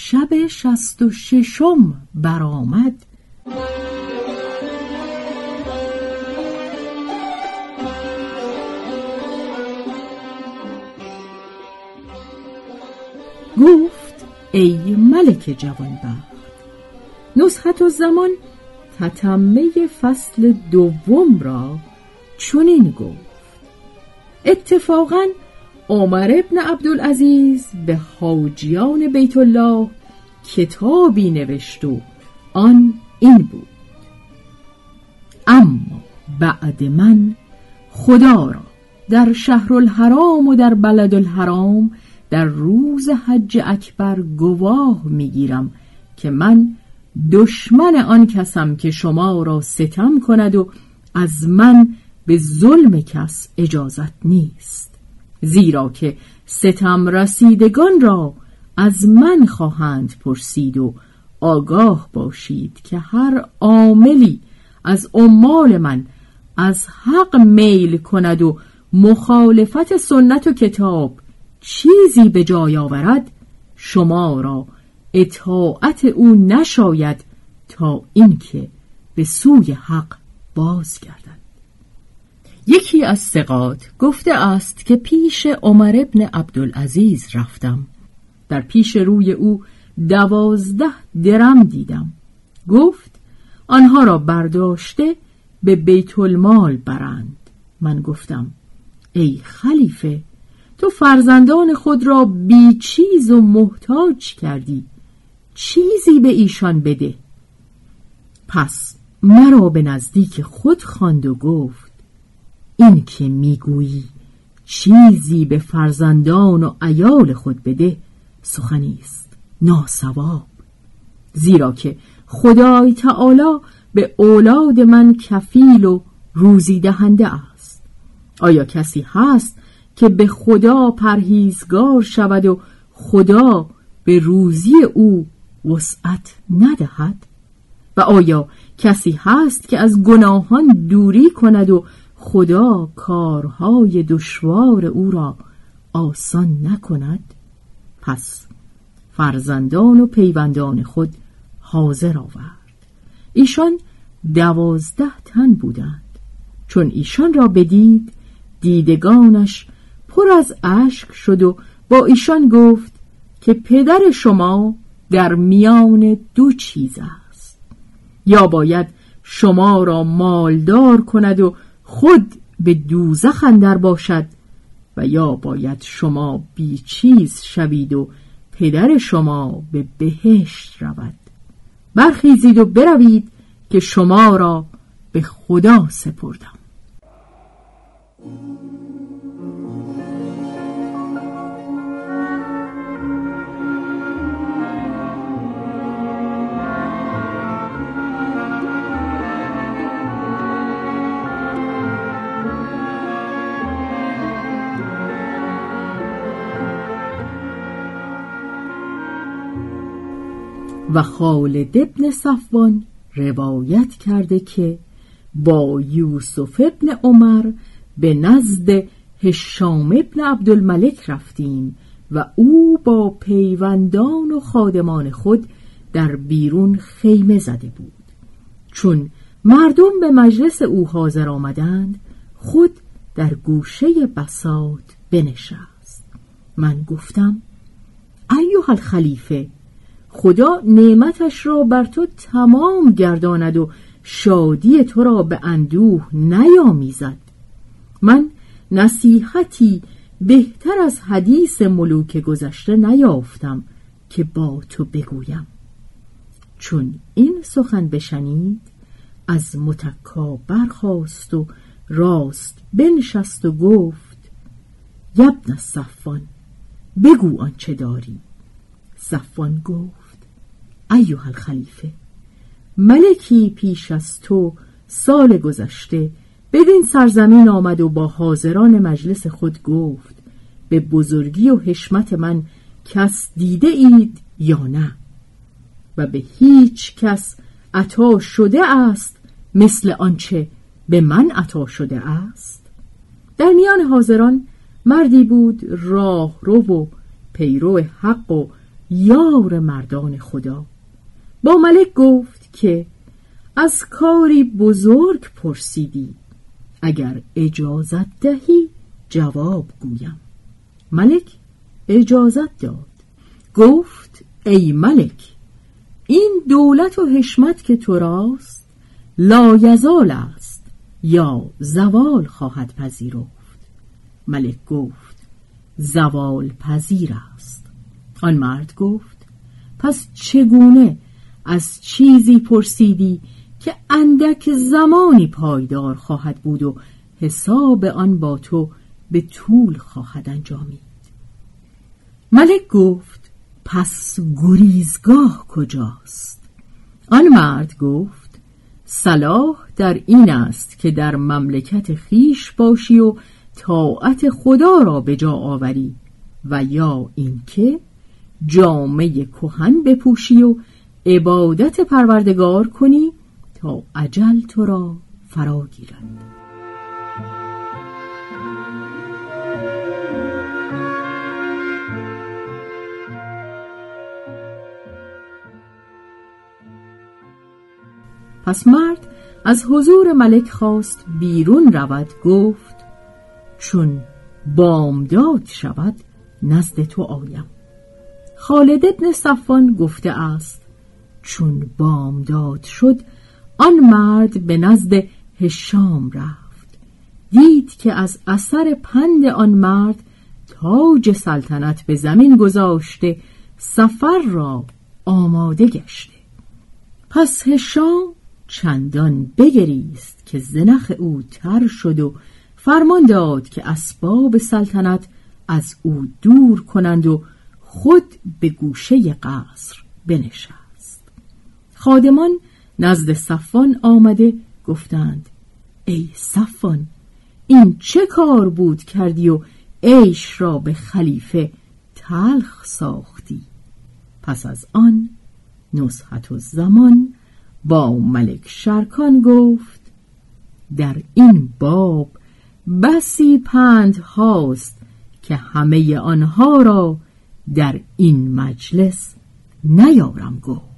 شب شست و ششم برآمد. گفت ای ملک جوانبخت نسخت و زمان تتمه فصل دوم را چنین گفت. اتفاقا عمر ابن عبدالعزیز به حاجیان بیت الله کتابی نوشت و آن این بود. اما بعد من خدا را در شهر الحرام و در بلد الحرام در روز حج اکبر گواه می‌گیرم که من دشمن آن کسم که شما را ستم کند و از من به ظلم کس اجازت نیست. زیرا که ستم رسیدگان را از من خواهند پرسید و آگاه باشید که هر عاملی از عمال من از حق میل کند و مخالفت سنت و کتاب چیزی به جای آورد شما را اطاعت او نشاید تا اینکه به سوی حق بازگردد. یکی از سقات گفته است که پیش عمر ابن عبدالعزیز رفتم. در پیش روی او دوازده درم دیدم. گفت آنها را برداشته به بیت المال برند. من گفتم ای خلیفه تو فرزندان خود را بی چیز و محتاج کردی. چیزی به ایشان بده. پس مرا به نزدیک خود خواند و گفت این که می‌گویی چیزی به فرزندان و ایال خود بده سخنی است. ناسواب. زیرا که خدای تعالی به اولاد من کفیل و روزی دهنده است. آیا کسی هست که به خدا پرهیزگار شود و خدا به روزی او وسعت ندهد؟ و آیا کسی هست که از گناهان دوری کند و خدا کارهای دشوار او را آسان نکند. پس فرزندان و پیوندان خود حاضر آورد. ایشان دوازده تن بودند. چون ایشان را بدید دیدگانش پر از اشک شد و با ایشان گفت که پدر شما در میان دو چیز است. یا باید شما را مالدار کند و خود به دوزخ اندر باشد و یا باید شما بیچیز شوید و پدر شما به بهشت رود. برخیزید و بروید که شما را به خدا سپردم. و خالد ابن صفوان روایت کرده که با یوسف ابن عمر به نزد هشام ابن عبدالملک رفتیم و او با پیوندان و خادمان خود در بیرون خیمه زده بود. چون مردم به مجلس او حاضر آمدند خود در گوشه بساط بنشست. من گفتم ایوه الخلیفه خدا نعمتش را بر تو تمام گرداند و شادی تو را به اندوه نیامیزد. من نصیحتی بهتر از حدیث ملوک گذشته نیافتم که با تو بگویم. چون این سخن بشنید از متکا برخواست و راست بنشست و گفت یبن صفان بگو آنچه داری. صفان گفت ایوه الخلیفه ملکی پیش از تو سال گذشته بدین سرزمین آمد و با حاضران مجلس خود گفت به بزرگی و حشمت من کس دیده اید یا نه؟ و به هیچ کس عطا شده است مثل آنچه به من عطا شده است؟ در میان حاضران مردی بود راه رو و پیرو حق و یار مردان خدا. با ملک گفت که از کاری بزرگ پرسیدی. اگر اجازت دهی جواب گویم. ملک اجازت داد. گفت ای ملک این دولت و حشمت که تو راست لایزال است یا زوال خواهد پذیرفت؟ ملک گفت زوال پذیر است. آن مرد گفت پس چگونه از چیزی پرسیدی که اندک زمانی پایدار خواهد بود و حساب آن با تو به طول خواهد انجامید. ملک گفت پس گریزگاه کجاست؟ آن مرد گفت صلاح در این است که در مملکت خیش باشی و طاعت خدا را به جا آوری و یا اینکه جامعه کهن بپوشی و عبادت پروردگار کنی تا عجل تو را فرا گیرد. پس مرد از حضور ملک خواست بیرون رود گفت چون بامداد شود نزد تو آیم. خالد ابن صفان گفته است چون بامداد شد آن مرد به نزد هشام رفت. دید که از اثر پند آن مرد تاج سلطنت به زمین گذاشته سفر را آماده گشته. پس هشام چندان بگریست که زنخ او تر شد و فرمان داد که اسباب سلطنت از او دور کنند و خود به گوشه قصر بنشست. خادمان نزد صفان آمده گفتند ای صفان این چه کار بود کردی و عیش را به خلیفه تلخ ساختی؟ پس از آن نصحت و زمان با ملک شرکان گفت در این باب بسی پند هاست که همه آنها را در این مجلس نیارم گفت.